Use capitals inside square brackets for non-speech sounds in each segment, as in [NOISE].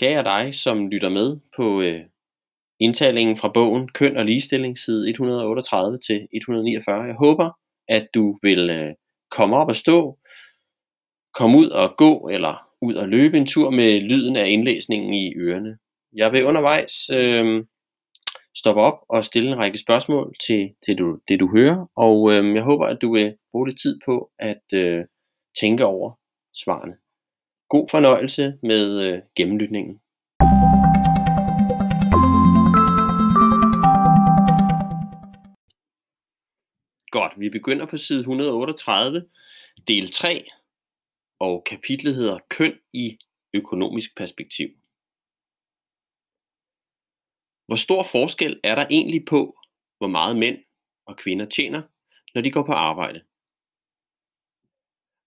Kære dig, som lytter med på øh, indtalingen fra bogen Køn og ligestilling, side 138 til 149. Jeg håber, at du vil øh, komme op og stå, komme ud og gå eller ud og løbe en tur med lyden af indlæsningen i ørerne. Jeg vil undervejs øh, stoppe op og stille en række spørgsmål til, til du, det, du hører, og øh, jeg håber, at du vil bruge lidt tid på at øh, tænke over svarene. God fornøjelse med øh, gennemlytningen. Godt, vi begynder på side 138, del 3, og kapitlet hedder Køn i økonomisk perspektiv. Hvor stor forskel er der egentlig på, hvor meget mænd og kvinder tjener, når de går på arbejde?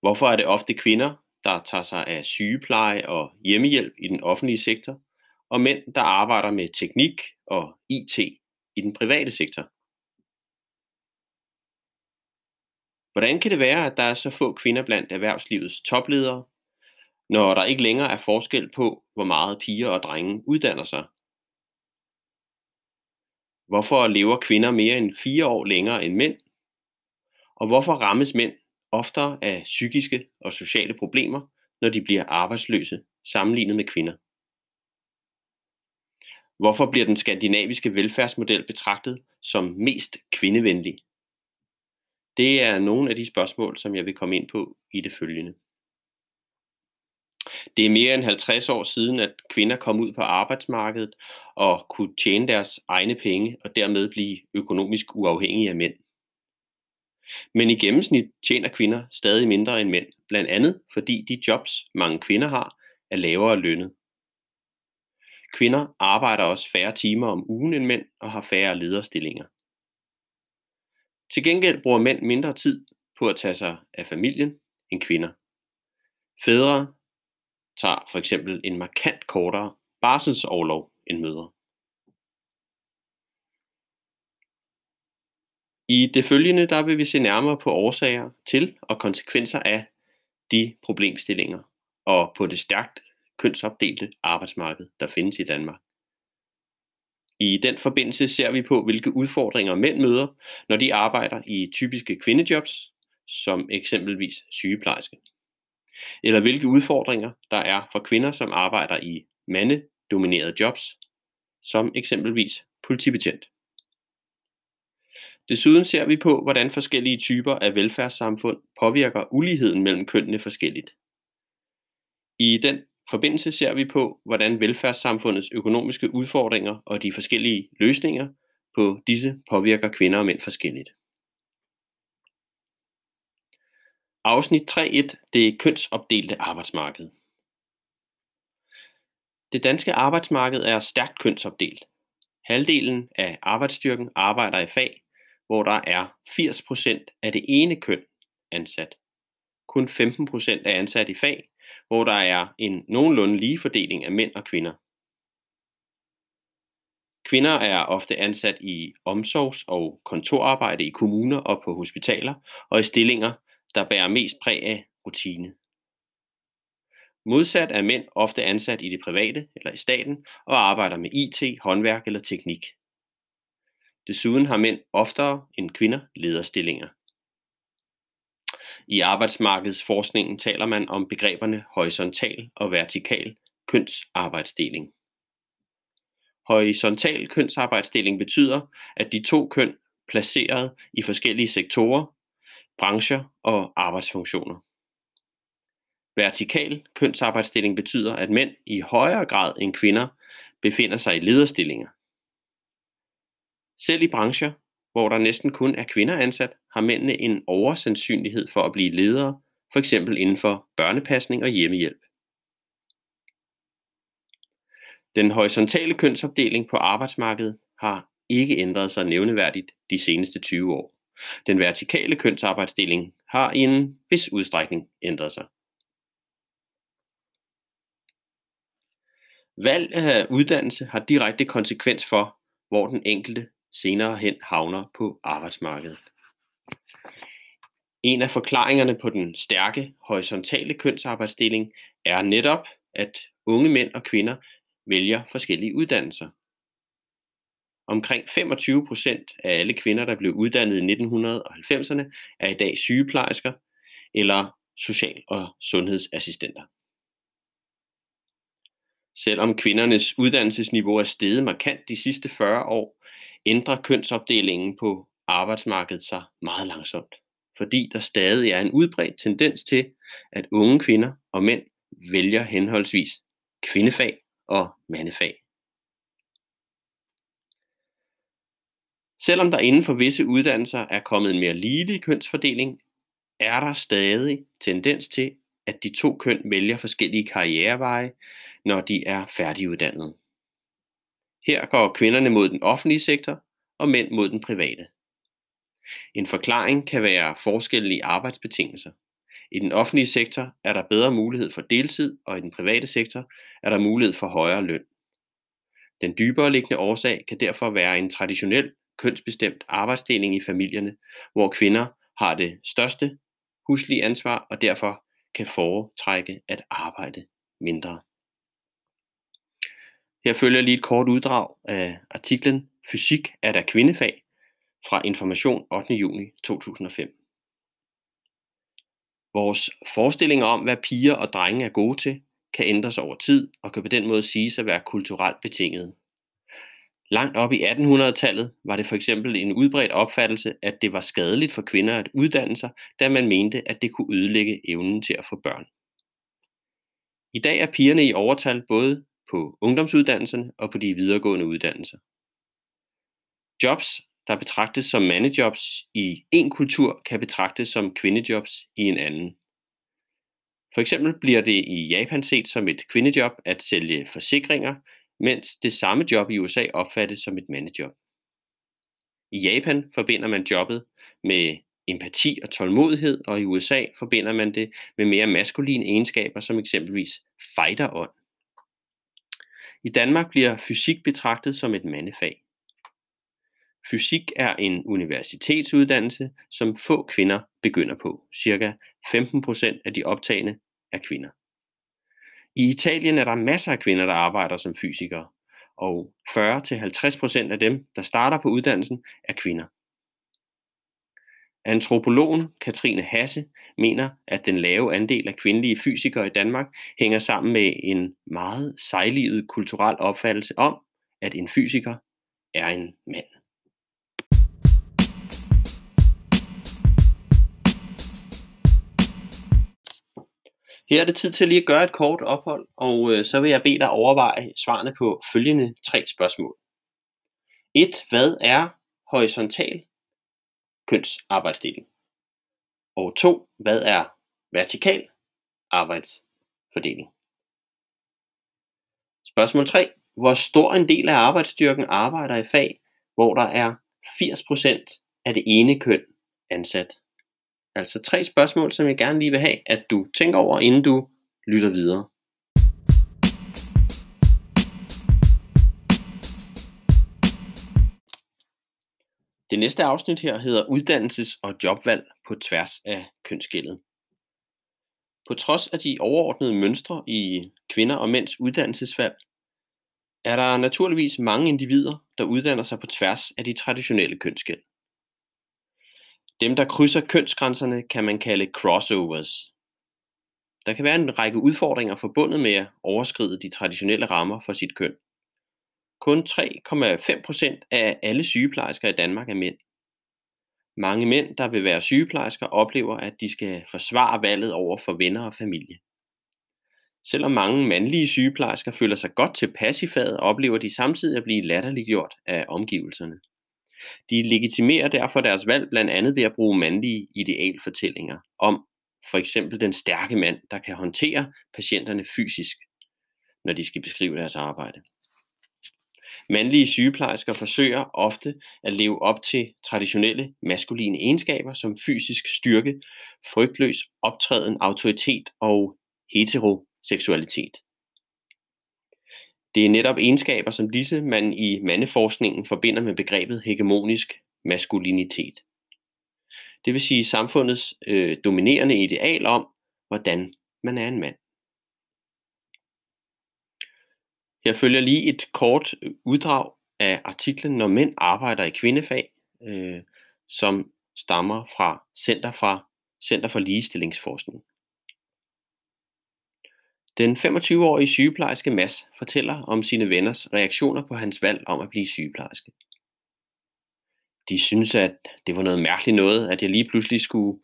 Hvorfor er det ofte kvinder, der tager sig af sygepleje og hjemmehjælp i den offentlige sektor, og mænd, der arbejder med teknik og IT i den private sektor. Hvordan kan det være, at der er så få kvinder blandt erhvervslivets topledere, når der ikke længere er forskel på, hvor meget piger og drenge uddanner sig? Hvorfor lever kvinder mere end fire år længere end mænd? Og hvorfor rammes mænd oftere af psykiske og sociale problemer, når de bliver arbejdsløse, sammenlignet med kvinder. Hvorfor bliver den skandinaviske velfærdsmodel betragtet som mest kvindevenlig? Det er nogle af de spørgsmål, som jeg vil komme ind på i det følgende. Det er mere end 50 år siden, at kvinder kom ud på arbejdsmarkedet og kunne tjene deres egne penge og dermed blive økonomisk uafhængige af mænd. Men i gennemsnit tjener kvinder stadig mindre end mænd, blandt andet fordi de jobs, mange kvinder har, er lavere lønnet. Kvinder arbejder også færre timer om ugen end mænd og har færre lederstillinger. Til gengæld bruger mænd mindre tid på at tage sig af familien end kvinder. Fædre tager for eksempel en markant kortere barselsårlov end mødre. I det følgende der vil vi se nærmere på årsager til og konsekvenser af de problemstillinger og på det stærkt kønsopdelte arbejdsmarked, der findes i Danmark. I den forbindelse ser vi på, hvilke udfordringer mænd møder, når de arbejder i typiske kvindejobs, som eksempelvis sygeplejerske. Eller hvilke udfordringer der er for kvinder, som arbejder i mandedominerede jobs, som eksempelvis politibetjent. Desuden ser vi på, hvordan forskellige typer af velfærdssamfund påvirker uligheden mellem kønnene forskelligt. I den forbindelse ser vi på, hvordan velfærdssamfundets økonomiske udfordringer og de forskellige løsninger på disse påvirker kvinder og mænd forskelligt. Afsnit 3.1. Det kønsopdelte arbejdsmarked. Det danske arbejdsmarked er stærkt kønsopdelt. Halvdelen af arbejdsstyrken arbejder i fag, hvor der er 80% af det ene køn ansat. Kun 15% er ansat i fag, hvor der er en nogenlunde lige fordeling af mænd og kvinder. Kvinder er ofte ansat i omsorgs- og kontorarbejde i kommuner og på hospitaler og i stillinger, der bærer mest præg af rutine. Modsat er mænd ofte ansat i det private eller i staten og arbejder med IT, håndværk eller teknik. Desuden har mænd oftere end kvinder lederstillinger. I arbejdsmarkedsforskningen taler man om begreberne horisontal og vertikal kønsarbejdsdeling. Horisontal kønsarbejdsdeling betyder, at de to køn placeret i forskellige sektorer, brancher og arbejdsfunktioner. Vertikal kønsarbejdsdeling betyder, at mænd i højere grad end kvinder befinder sig i lederstillinger. Selv i brancher, hvor der næsten kun er kvinder ansat, har mændene en oversandsynlighed for at blive ledere, f.eks. inden for børnepasning og hjemmehjælp. Den horisontale kønsopdeling på arbejdsmarkedet har ikke ændret sig nævneværdigt de seneste 20 år. Den vertikale kønsarbejdsdeling har i en vis udstrækning ændret sig. Valg af uddannelse har direkte konsekvens for, hvor den enkelte senere hen havner på arbejdsmarkedet. En af forklaringerne på den stærke horisontale kønsarbejdsdeling er netop, at unge mænd og kvinder vælger forskellige uddannelser. Omkring 25 procent af alle kvinder, der blev uddannet i 1990'erne, er i dag sygeplejersker eller social- og sundhedsassistenter. Selvom kvindernes uddannelsesniveau er steget markant de sidste 40 år, ændrer kønsopdelingen på arbejdsmarkedet sig meget langsomt, fordi der stadig er en udbredt tendens til, at unge kvinder og mænd vælger henholdsvis kvindefag og mandefag. Selvom der inden for visse uddannelser er kommet en mere ligelig kønsfordeling, er der stadig tendens til, at de to køn vælger forskellige karriereveje, når de er færdiguddannede. Her går kvinderne mod den offentlige sektor og mænd mod den private. En forklaring kan være forskellige arbejdsbetingelser. I den offentlige sektor er der bedre mulighed for deltid, og i den private sektor er der mulighed for højere løn. Den dybere liggende årsag kan derfor være en traditionel kønsbestemt arbejdsdeling i familierne, hvor kvinder har det største huslige ansvar og derfor kan foretrække at arbejde mindre. Her følger lige et kort uddrag af artiklen Fysik er der kvindefag fra Information 8. juni 2005. Vores forestillinger om, hvad piger og drenge er gode til, kan ændres over tid og kan på den måde siges at være kulturelt betinget. Langt op i 1800-tallet var det for eksempel en udbredt opfattelse, at det var skadeligt for kvinder at uddanne sig, da man mente, at det kunne ødelægge evnen til at få børn. I dag er pigerne i overtal både på ungdomsuddannelserne og på de videregående uddannelser. Jobs, der betragtes som mandejobs i en kultur, kan betragtes som kvindejobs i en anden. For eksempel bliver det i Japan set som et kvindejob at sælge forsikringer, mens det samme job i USA opfattes som et mandejob. I Japan forbinder man jobbet med empati og tålmodighed, og i USA forbinder man det med mere maskuline egenskaber, som eksempelvis fighterånd. I Danmark bliver fysik betragtet som et mandefag. Fysik er en universitetsuddannelse, som få kvinder begynder på. Cirka 15% af de optagende er kvinder. I Italien er der masser af kvinder, der arbejder som fysikere, og 40-50% af dem, der starter på uddannelsen, er kvinder. Antropologen Katrine Hasse mener, at den lave andel af kvindelige fysikere i Danmark hænger sammen med en meget sejlivet kulturel opfattelse om, at en fysiker er en mand. Her er det tid til lige at gøre et kort ophold, og øh, så vil jeg bede dig overveje svarene på følgende tre spørgsmål. 1. Hvad er horisontal kønsarbejdsdeling? Og 2. Hvad er vertikal arbejdsfordeling? Spørgsmål 3. Hvor stor en del af arbejdsstyrken arbejder i fag, hvor der er 80% af det ene køn ansat? Altså tre spørgsmål, som jeg gerne lige vil have, at du tænker over, inden du lytter videre. Det næste afsnit her hedder Uddannelses- og jobvalg på tværs af kønsskillet. På trods af de overordnede mønstre i kvinder og mænds uddannelsesvalg, er der naturligvis mange individer, der uddanner sig på tværs af de traditionelle kønsskæld. Dem, der krydser kønsgrænserne, kan man kalde crossovers. Der kan være en række udfordringer forbundet med at overskride de traditionelle rammer for sit køn. Kun 3,5% af alle sygeplejersker i Danmark er mænd. Mange mænd, der vil være sygeplejersker, oplever, at de skal forsvare valget over for venner og familie. Selvom mange mandlige sygeplejersker føler sig godt tilpas i faget, oplever de samtidig at blive latterliggjort af omgivelserne. De legitimerer derfor deres valg blandt andet ved at bruge mandlige idealfortællinger om for eksempel den stærke mand, der kan håndtere patienterne fysisk, når de skal beskrive deres arbejde. Mandlige sygeplejersker forsøger ofte at leve op til traditionelle maskuline egenskaber som fysisk styrke, frygtløs optræden, autoritet og heteroseksualitet. Det er netop egenskaber som disse, man i mandeforskningen forbinder med begrebet hegemonisk maskulinitet. Det vil sige samfundets øh, dominerende ideal om, hvordan man er en mand. Her følger lige et kort øh, uddrag af artiklen Når mænd arbejder i kvindefag, øh, som stammer fra Center, fra Center for Ligestillingsforskning. Den 25-årige sygeplejerske Mass fortæller om sine venners reaktioner på hans valg om at blive sygeplejerske. De synes, at det var noget mærkeligt noget, at jeg lige pludselig skulle,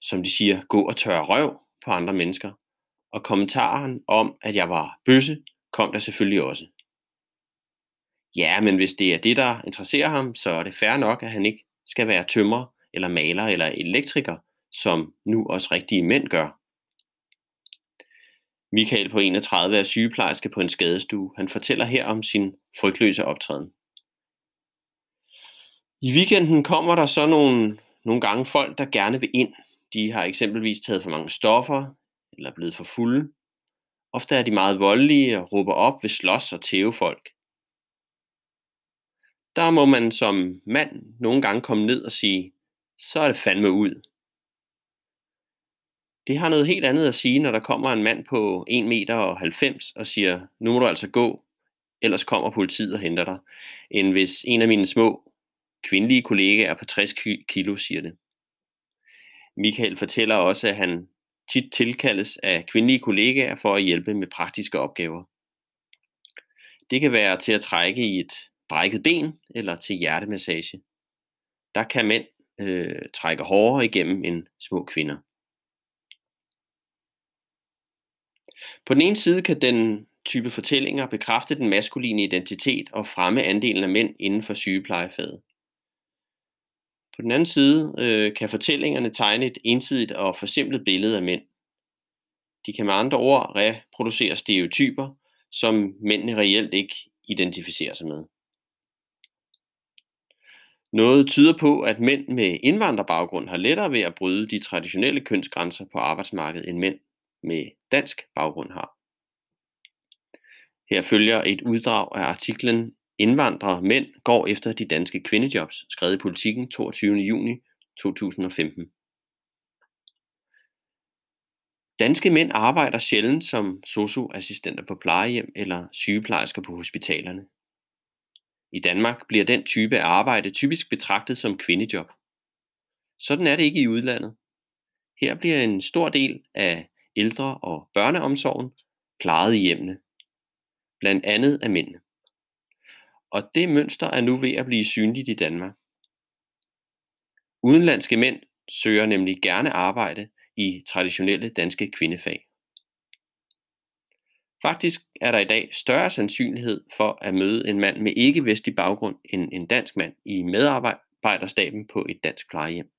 som de siger, gå og tørre røv på andre mennesker. Og kommentaren om, at jeg var bøsse, kom der selvfølgelig også. Ja, men hvis det er det, der interesserer ham, så er det fair nok, at han ikke skal være tømrer, eller maler, eller elektriker, som nu også rigtige mænd gør. Michael på 31 er sygeplejerske på en skadestue. Han fortæller her om sin frygtløse optræden. I weekenden kommer der så nogle, nogle gange folk, der gerne vil ind. De har eksempelvis taget for mange stoffer, eller er blevet for fulde. Ofte er de meget voldelige og råber op ved slås og tæve folk. Der må man som mand nogle gange komme ned og sige, så er det fandme ud. Det har noget helt andet at sige, når der kommer en mand på 1,90 meter og 90 og siger, nu må du altså gå, ellers kommer politiet og henter dig, end hvis en af mine små kvindelige kollegaer på 60 kilo siger det. Michael fortæller også, at han tit tilkaldes af kvindelige kollegaer for at hjælpe med praktiske opgaver. Det kan være til at trække i et brækket ben eller til hjertemassage. Der kan mænd øh, trække hårdere igennem end små kvinder. På den ene side kan den type fortællinger bekræfte den maskuline identitet og fremme andelen af mænd inden for sygeplejefaget. På den anden side øh, kan fortællingerne tegne et ensidigt og forsimplet billede af mænd. De kan med andre ord reproducere stereotyper, som mændene reelt ikke identificerer sig med. Noget tyder på, at mænd med indvandrerbaggrund har lettere ved at bryde de traditionelle kønsgrænser på arbejdsmarkedet, end mænd med dansk baggrund har. Her følger et uddrag af artiklen Indvandrere mænd går efter de danske kvindejobs, skrevet i Politiken 22. juni 2015. Danske mænd arbejder sjældent som socioassistenter på plejehjem eller sygeplejersker på hospitalerne. I Danmark bliver den type af arbejde typisk betragtet som kvindejob. Sådan er det ikke i udlandet. Her bliver en stor del af ældre- og børneomsorgen klaret i hjemmene, blandt andet af mændene. Og det mønster er nu ved at blive synligt i Danmark. Udenlandske mænd søger nemlig gerne arbejde i traditionelle danske kvindefag. Faktisk er der i dag større sandsynlighed for at møde en mand med ikke-vestlig baggrund end en dansk mand i medarbejderstaben på et dansk plejehjem.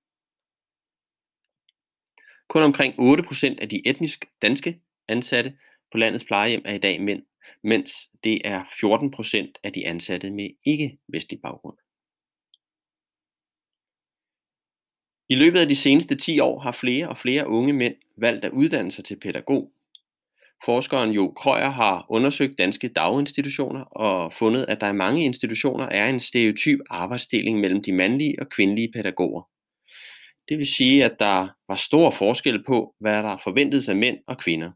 Kun omkring 8% af de etnisk danske ansatte på landets plejehjem er i dag mænd, mens det er 14% af de ansatte med ikke-vestlig baggrund. I løbet af de seneste 10 år har flere og flere unge mænd valgt at uddanne sig til pædagog. Forskeren Jo Krøyer har undersøgt danske daginstitutioner og fundet, at der i mange institutioner er en stereotyp arbejdsdeling mellem de mandlige og kvindelige pædagoger. Det vil sige, at der var stor forskel på, hvad der forventedes af mænd og kvinder.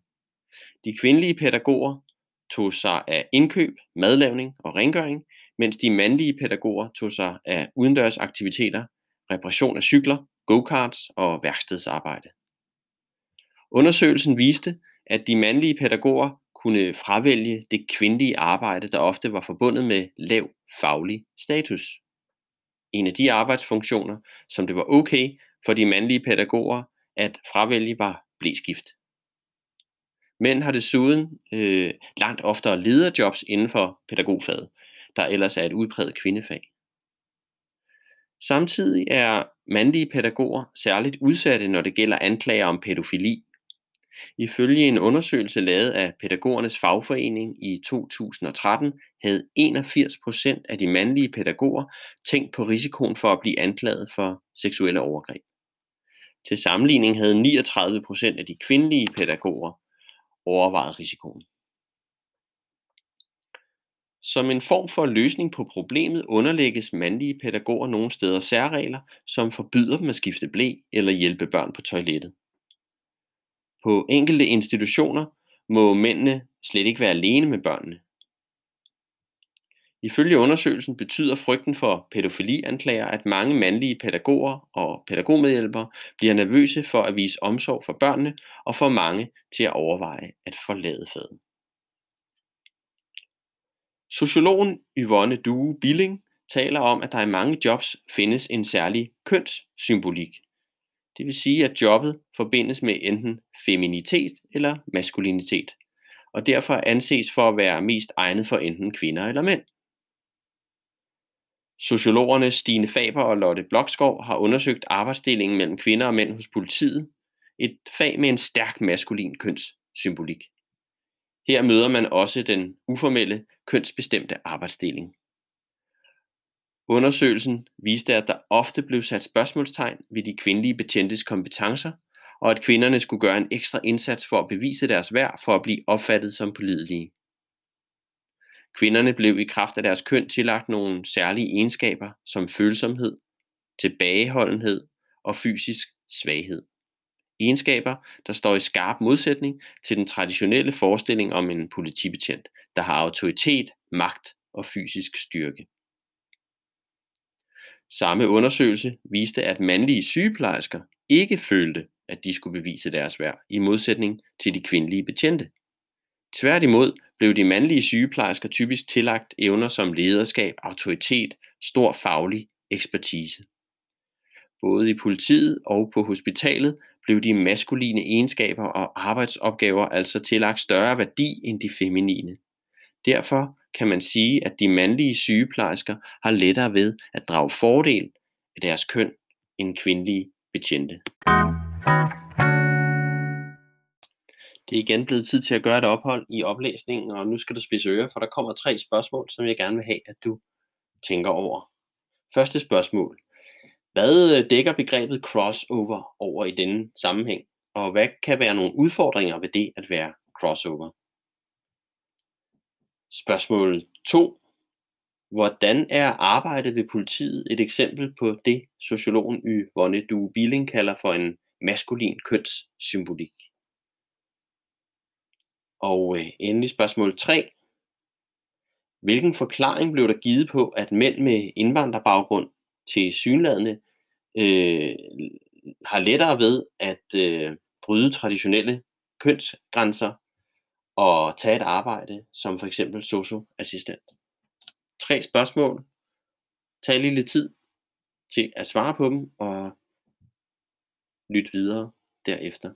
De kvindelige pædagoger tog sig af indkøb, madlavning og rengøring, mens de mandlige pædagoger tog sig af udendørs aktiviteter, reparation af cykler, go-karts og værkstedsarbejde. Undersøgelsen viste, at de mandlige pædagoger kunne fravælge det kvindelige arbejde, der ofte var forbundet med lav faglig status. En af de arbejdsfunktioner, som det var okay for de mandlige pædagoger at fravælge, var blæskift. Mænd har desuden øh, langt oftere lederjobs inden for pædagogfaget, der ellers er et udpræget kvindefag. Samtidig er mandlige pædagoger særligt udsatte, når det gælder anklager om pædofili. Ifølge en undersøgelse lavet af pædagogernes fagforening i 2013 havde 81% af de mandlige pædagoger tænkt på risikoen for at blive anklaget for seksuelle overgreb. Til sammenligning havde 39% af de kvindelige pædagoger overvejet risikoen. Som en form for løsning på problemet underlægges mandlige pædagoger nogle steder særregler, som forbyder dem at skifte blæ eller hjælpe børn på toilettet. På enkelte institutioner må mændene slet ikke være alene med børnene. Ifølge undersøgelsen betyder frygten for pædofilianklager, at mange mandlige pædagoger og pædagogmedhjælpere bliver nervøse for at vise omsorg for børnene og får mange til at overveje at forlade faget. Sociologen Yvonne Due Billing taler om, at der i mange jobs findes en særlig kønssymbolik. Det vil sige, at jobbet forbindes med enten feminitet eller maskulinitet, og derfor anses for at være mest egnet for enten kvinder eller mænd. Sociologerne Stine Faber og Lotte Blokskov har undersøgt arbejdsdelingen mellem kvinder og mænd hos politiet, et fag med en stærk maskulin kønssymbolik. Her møder man også den uformelle kønsbestemte arbejdsdeling. Undersøgelsen viste, at der ofte blev sat spørgsmålstegn ved de kvindelige betjentes kompetencer, og at kvinderne skulle gøre en ekstra indsats for at bevise deres værd for at blive opfattet som pålidelige. Kvinderne blev i kraft af deres køn tillagt nogle særlige egenskaber som følsomhed, tilbageholdenhed og fysisk svaghed. Egenskaber, der står i skarp modsætning til den traditionelle forestilling om en politibetjent, der har autoritet, magt og fysisk styrke. Samme undersøgelse viste, at mandlige sygeplejersker ikke følte, at de skulle bevise deres værd, i modsætning til de kvindelige betjente. Tværtimod blev de mandlige sygeplejersker typisk tillagt evner som lederskab, autoritet, stor faglig ekspertise. Både i politiet og på hospitalet blev de maskuline egenskaber og arbejdsopgaver altså tillagt større værdi end de feminine. Derfor kan man sige, at de mandlige sygeplejersker har lettere ved at drage fordel af deres køn end kvindelige betjente. Det er igen blevet tid til at gøre et ophold i oplæsningen, og nu skal du spise ører, for der kommer tre spørgsmål, som jeg gerne vil have, at du tænker over. Første spørgsmål. Hvad øh, dækker begrebet crossover over i denne sammenhæng, og hvad kan være nogle udfordringer ved det at være crossover? Spørgsmål 2. Hvordan er arbejdet ved politiet et eksempel på det, sociologen Yvonne Du Billing kalder for en maskulin kønssymbolik? Og øh, endelig spørgsmål 3. Hvilken forklaring blev der givet på, at mænd med indvandrerbaggrund til synladende øh, har lettere ved at øh, bryde traditionelle kønsgrænser og tage et arbejde som for eksempel socioassistent? Tre spørgsmål. Tag lige lidt tid til at svare på dem og lyt videre derefter.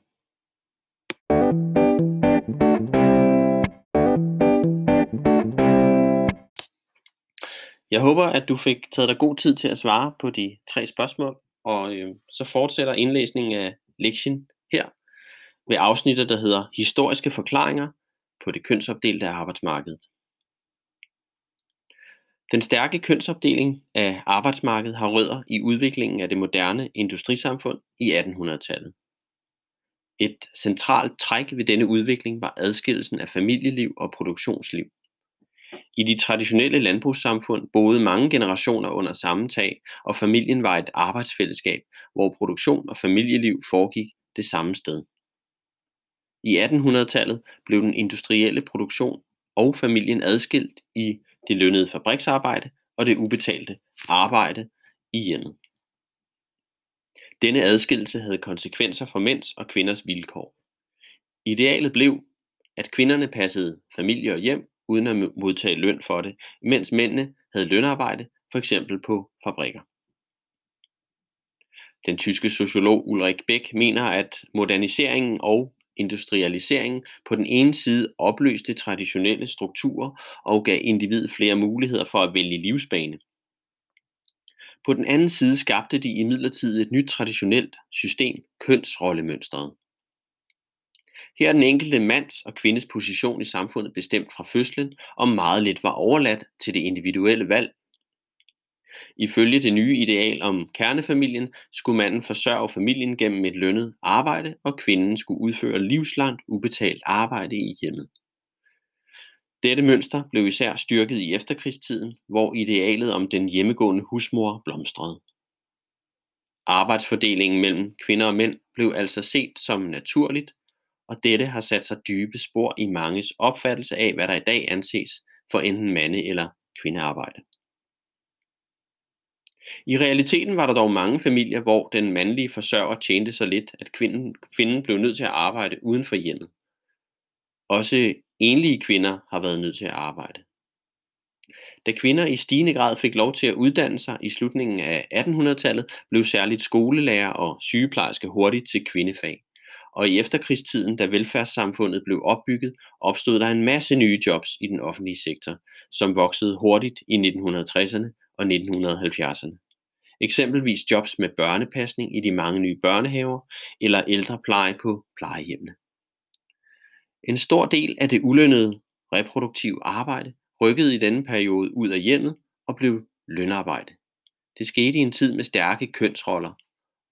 Jeg håber, at du fik taget dig god tid til at svare på de tre spørgsmål, og øh, så fortsætter indlæsningen af lektien her ved afsnittet, der hedder Historiske forklaringer på det kønsopdelte arbejdsmarked. Den stærke kønsopdeling af arbejdsmarkedet har rødder i udviklingen af det moderne industrisamfund i 1800-tallet. Et centralt træk ved denne udvikling var adskillelsen af familieliv og produktionsliv. I de traditionelle landbrugssamfund boede mange generationer under samme tag, og familien var et arbejdsfællesskab, hvor produktion og familieliv foregik det samme sted. I 1800-tallet blev den industrielle produktion og familien adskilt i det lønnede fabriksarbejde og det ubetalte arbejde i hjemmet. Denne adskillelse havde konsekvenser for mænds og kvinders vilkår. Idealet blev, at kvinderne passede familie og hjem uden at modtage løn for det, mens mændene havde lønarbejde, for eksempel på fabrikker. Den tyske sociolog Ulrik Beck mener, at moderniseringen og industrialiseringen på den ene side opløste traditionelle strukturer og gav individet flere muligheder for at vælge livsbane. På den anden side skabte de imidlertid et nyt traditionelt system, kønsrollemønstret. Her er den enkelte mands og kvindes position i samfundet bestemt fra fødslen, og meget lidt var overladt til det individuelle valg. Ifølge det nye ideal om kernefamilien skulle manden forsørge familien gennem et lønnet arbejde, og kvinden skulle udføre livslangt ubetalt arbejde i hjemmet. Dette mønster blev især styrket i efterkrigstiden, hvor idealet om den hjemmegående husmor blomstrede. Arbejdsfordelingen mellem kvinder og mænd blev altså set som naturligt, og dette har sat sig dybe spor i manges opfattelse af, hvad der i dag anses for enten mande- eller kvindearbejde. I realiteten var der dog mange familier, hvor den mandlige forsørger tjente så lidt, at kvinden, kvinden blev nødt til at arbejde uden for hjemmet. Også enlige kvinder har været nødt til at arbejde. Da kvinder i stigende grad fik lov til at uddanne sig i slutningen af 1800-tallet, blev særligt skolelærer og sygeplejerske hurtigt til kvindefag. Og i efterkrigstiden, da velfærdssamfundet blev opbygget, opstod der en masse nye jobs i den offentlige sektor, som voksede hurtigt i 1960'erne og 1970'erne. Eksempelvis jobs med børnepasning i de mange nye børnehaver eller ældrepleje på plejehjemmene. En stor del af det ulønnede reproduktive arbejde rykkede i denne periode ud af hjemmet og blev lønarbejde. Det skete i en tid med stærke kønsroller.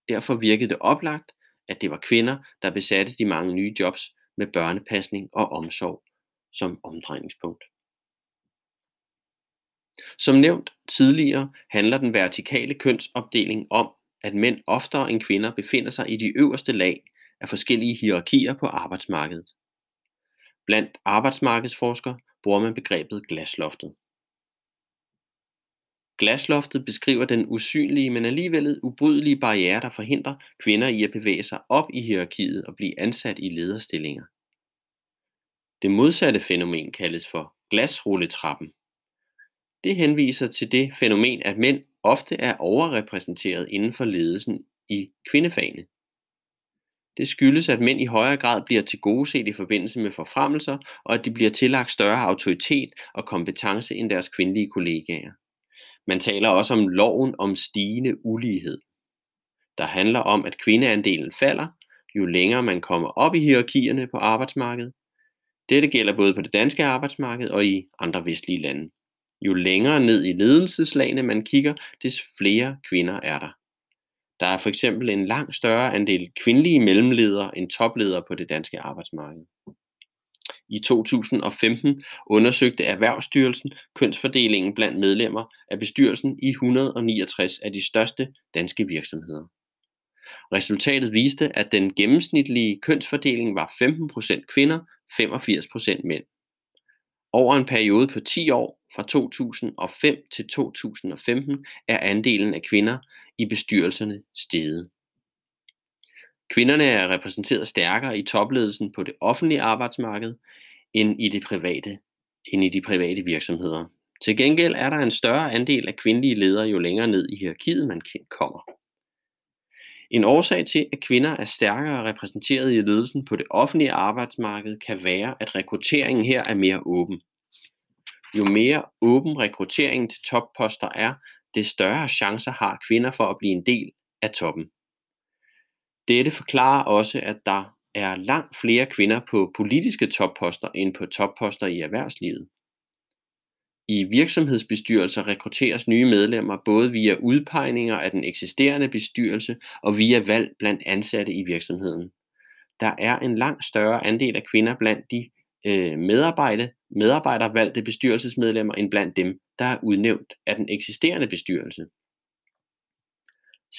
Derfor virkede det oplagt, at det var kvinder, der besatte de mange nye jobs med børnepasning og omsorg som omdrejningspunkt. Som nævnt tidligere handler den vertikale kønsopdeling om, at mænd oftere end kvinder befinder sig i de øverste lag af forskellige hierarkier på arbejdsmarkedet. Blandt arbejdsmarkedsforskere bruger man begrebet glasloftet. Glasloftet beskriver den usynlige, men alligevel ubrydelige barriere, der forhindrer kvinder i at bevæge sig op i hierarkiet og blive ansat i lederstillinger. Det modsatte fænomen kaldes for glasrulletrappen. Det henviser til det fænomen, at mænd ofte er overrepræsenteret inden for ledelsen i kvindefagene. Det skyldes, at mænd i højere grad bliver tilgodeset i forbindelse med forfremmelser, og at de bliver tillagt større autoritet og kompetence end deres kvindelige kollegaer. Man taler også om loven om stigende ulighed, der handler om, at kvindeandelen falder, jo længere man kommer op i hierarkierne på arbejdsmarkedet. Dette gælder både på det danske arbejdsmarked og i andre vestlige lande. Jo længere ned i ledelseslagene man kigger, des flere kvinder er der. Der er for eksempel en langt større andel kvindelige mellemledere end topledere på det danske arbejdsmarked. I 2015 undersøgte Erhvervsstyrelsen kønsfordelingen blandt medlemmer af bestyrelsen i 169 af de største danske virksomheder. Resultatet viste, at den gennemsnitlige kønsfordeling var 15% kvinder, 85% mænd. Over en periode på 10 år, fra 2005 til 2015, er andelen af kvinder i bestyrelserne steget. Kvinderne er repræsenteret stærkere i topledelsen på det offentlige arbejdsmarked end i, det private, end i de private virksomheder. Til gengæld er der en større andel af kvindelige ledere jo længere ned i hierarkiet man kommer. En årsag til, at kvinder er stærkere repræsenteret i ledelsen på det offentlige arbejdsmarked, kan være, at rekrutteringen her er mere åben. Jo mere åben rekrutteringen til topposter er, des større chancer har kvinder for at blive en del af toppen. Dette forklarer også, at der er langt flere kvinder på politiske topposter end på topposter i erhvervslivet. I virksomhedsbestyrelser rekrutteres nye medlemmer både via udpegninger af den eksisterende bestyrelse og via valg blandt ansatte i virksomheden. Der er en langt større andel af kvinder blandt de øh, medarbejde, medarbejdervalgte bestyrelsesmedlemmer end blandt dem, der er udnævnt af den eksisterende bestyrelse.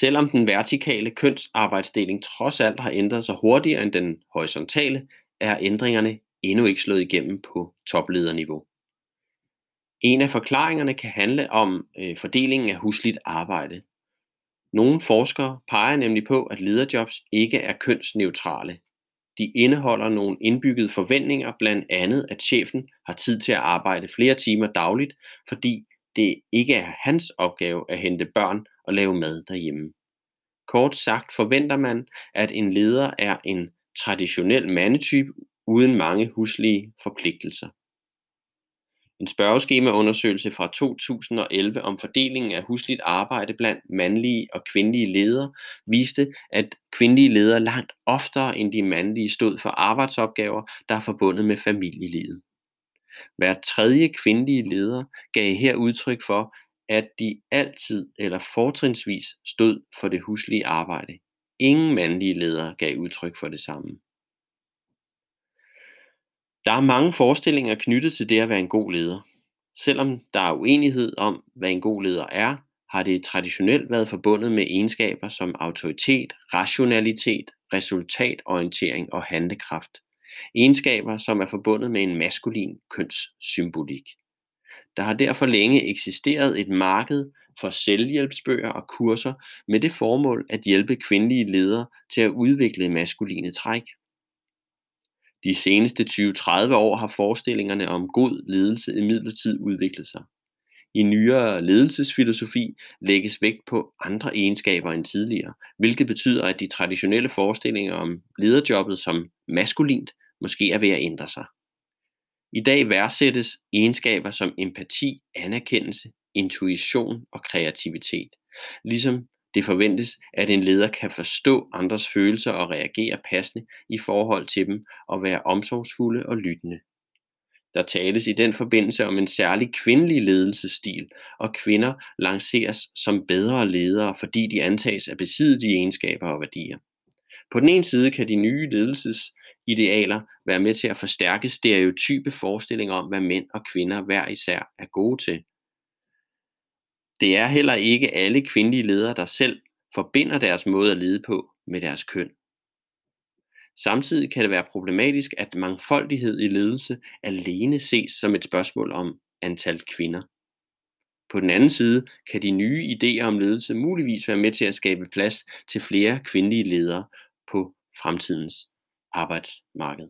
Selvom den vertikale kønsarbejdsdeling trods alt har ændret sig hurtigere end den horisontale, er ændringerne endnu ikke slået igennem på toplederniveau. En af forklaringerne kan handle om øh, fordelingen af husligt arbejde. Nogle forskere peger nemlig på, at lederjobs ikke er kønsneutrale. De indeholder nogle indbyggede forventninger, blandt andet at chefen har tid til at arbejde flere timer dagligt, fordi det ikke er hans opgave at hente børn og lave mad derhjemme. Kort sagt forventer man, at en leder er en traditionel mandetype uden mange huslige forpligtelser. En spørgeskemaundersøgelse fra 2011 om fordelingen af husligt arbejde blandt mandlige og kvindelige ledere viste, at kvindelige ledere langt oftere end de mandlige stod for arbejdsopgaver, der er forbundet med familielivet. Hver tredje kvindelige leder gav her udtryk for, at de altid eller fortrinsvis stod for det huslige arbejde. Ingen mandlige ledere gav udtryk for det samme. Der er mange forestillinger knyttet til det at være en god leder. Selvom der er uenighed om, hvad en god leder er, har det traditionelt været forbundet med egenskaber som autoritet, rationalitet, resultatorientering og handlekraft. Egenskaber, som er forbundet med en maskulin kønssymbolik. Der har derfor længe eksisteret et marked for selvhjælpsbøger og kurser med det formål at hjælpe kvindelige ledere til at udvikle maskuline træk. De seneste 20-30 år har forestillingerne om god ledelse imidlertid udviklet sig. I nyere ledelsesfilosofi lægges vægt på andre egenskaber end tidligere, hvilket betyder, at de traditionelle forestillinger om lederjobbet som maskulint måske er ved at ændre sig. I dag værdsættes egenskaber som empati, anerkendelse, intuition og kreativitet, ligesom det forventes, at en leder kan forstå andres følelser og reagere passende i forhold til dem og være omsorgsfulde og lyttende. Der tales i den forbindelse om en særlig kvindelig ledelsesstil, og kvinder lanceres som bedre ledere, fordi de antages at besidde de egenskaber og værdier. På den ene side kan de nye ledelses idealer, være med til at forstærke stereotype forestillinger om, hvad mænd og kvinder hver især er gode til. Det er heller ikke alle kvindelige ledere, der selv forbinder deres måde at lede på med deres køn. Samtidig kan det være problematisk, at mangfoldighed i ledelse alene ses som et spørgsmål om antal kvinder. På den anden side kan de nye idéer om ledelse muligvis være med til at skabe plads til flere kvindelige ledere på fremtidens arbejdsmarked.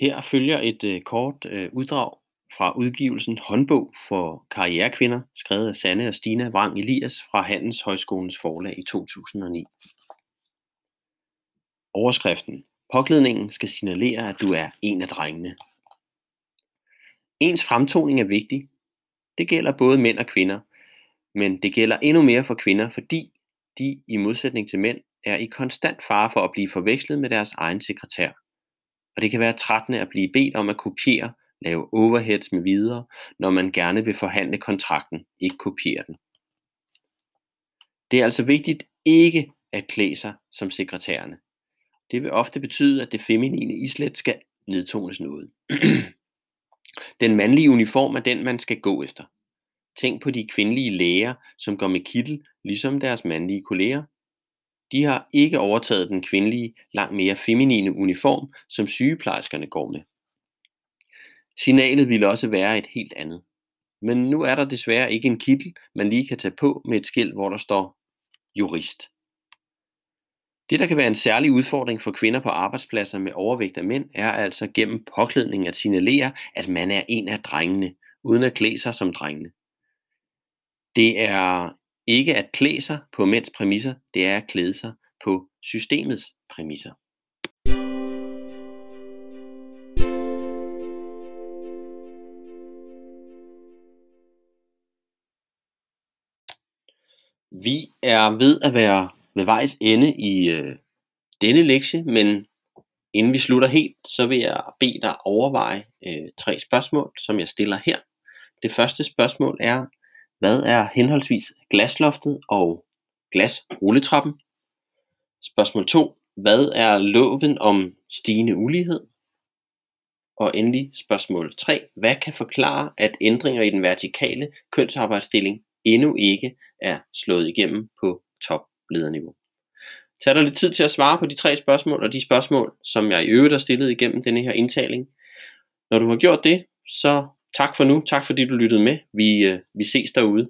Her følger et øh, kort øh, uddrag fra udgivelsen Håndbog for karrierekvinder, skrevet af Sanne og Stina Wang Elias fra Handelshøjskolens forlag i 2009. Overskriften Påklædningen skal signalere, at du er en af drengene. Ens fremtoning er vigtig. Det gælder både mænd og kvinder, men det gælder endnu mere for kvinder, fordi de i modsætning til mænd er i konstant fare for at blive forvekslet med deres egen sekretær. Og det kan være trættende at blive bedt om at kopiere, lave overheads med videre, når man gerne vil forhandle kontrakten, ikke kopiere den. Det er altså vigtigt ikke at klæde sig som sekretærerne. Det vil ofte betyde, at det feminine islet skal nedtones noget. [CLEARS THROAT] den mandlige uniform er den, man skal gå efter. Tænk på de kvindelige læger, som går med kittel, ligesom deres mandlige kolleger. De har ikke overtaget den kvindelige, langt mere feminine uniform, som sygeplejerskerne går med. Signalet ville også være et helt andet. Men nu er der desværre ikke en kittel, man lige kan tage på med et skilt, hvor der står jurist. Det, der kan være en særlig udfordring for kvinder på arbejdspladser med overvægt af mænd, er altså gennem påklædning at signalere, at man er en af drengene, uden at klæde sig som drengene. Det er ikke at klæde sig på mænds præmisser, det er at klæde sig på systemets præmisser. Vi er ved at være ved vejs ende i øh, denne lektie, men inden vi slutter helt, så vil jeg bede dig overveje øh, tre spørgsmål, som jeg stiller her. Det første spørgsmål er, hvad er henholdsvis glasloftet og glasrulletrappen? Spørgsmål 2. Hvad er loven om stigende ulighed? Og endelig spørgsmål 3. Hvad kan forklare, at ændringer i den vertikale kønsarbejdsstilling endnu ikke er slået igennem på toplederniveau? Tag dig lidt tid til at svare på de tre spørgsmål og de spørgsmål, som jeg i øvrigt har stillet igennem denne her indtaling. Når du har gjort det, så tak for nu. Tak fordi du lyttede med. Vi, øh, vi ses derude.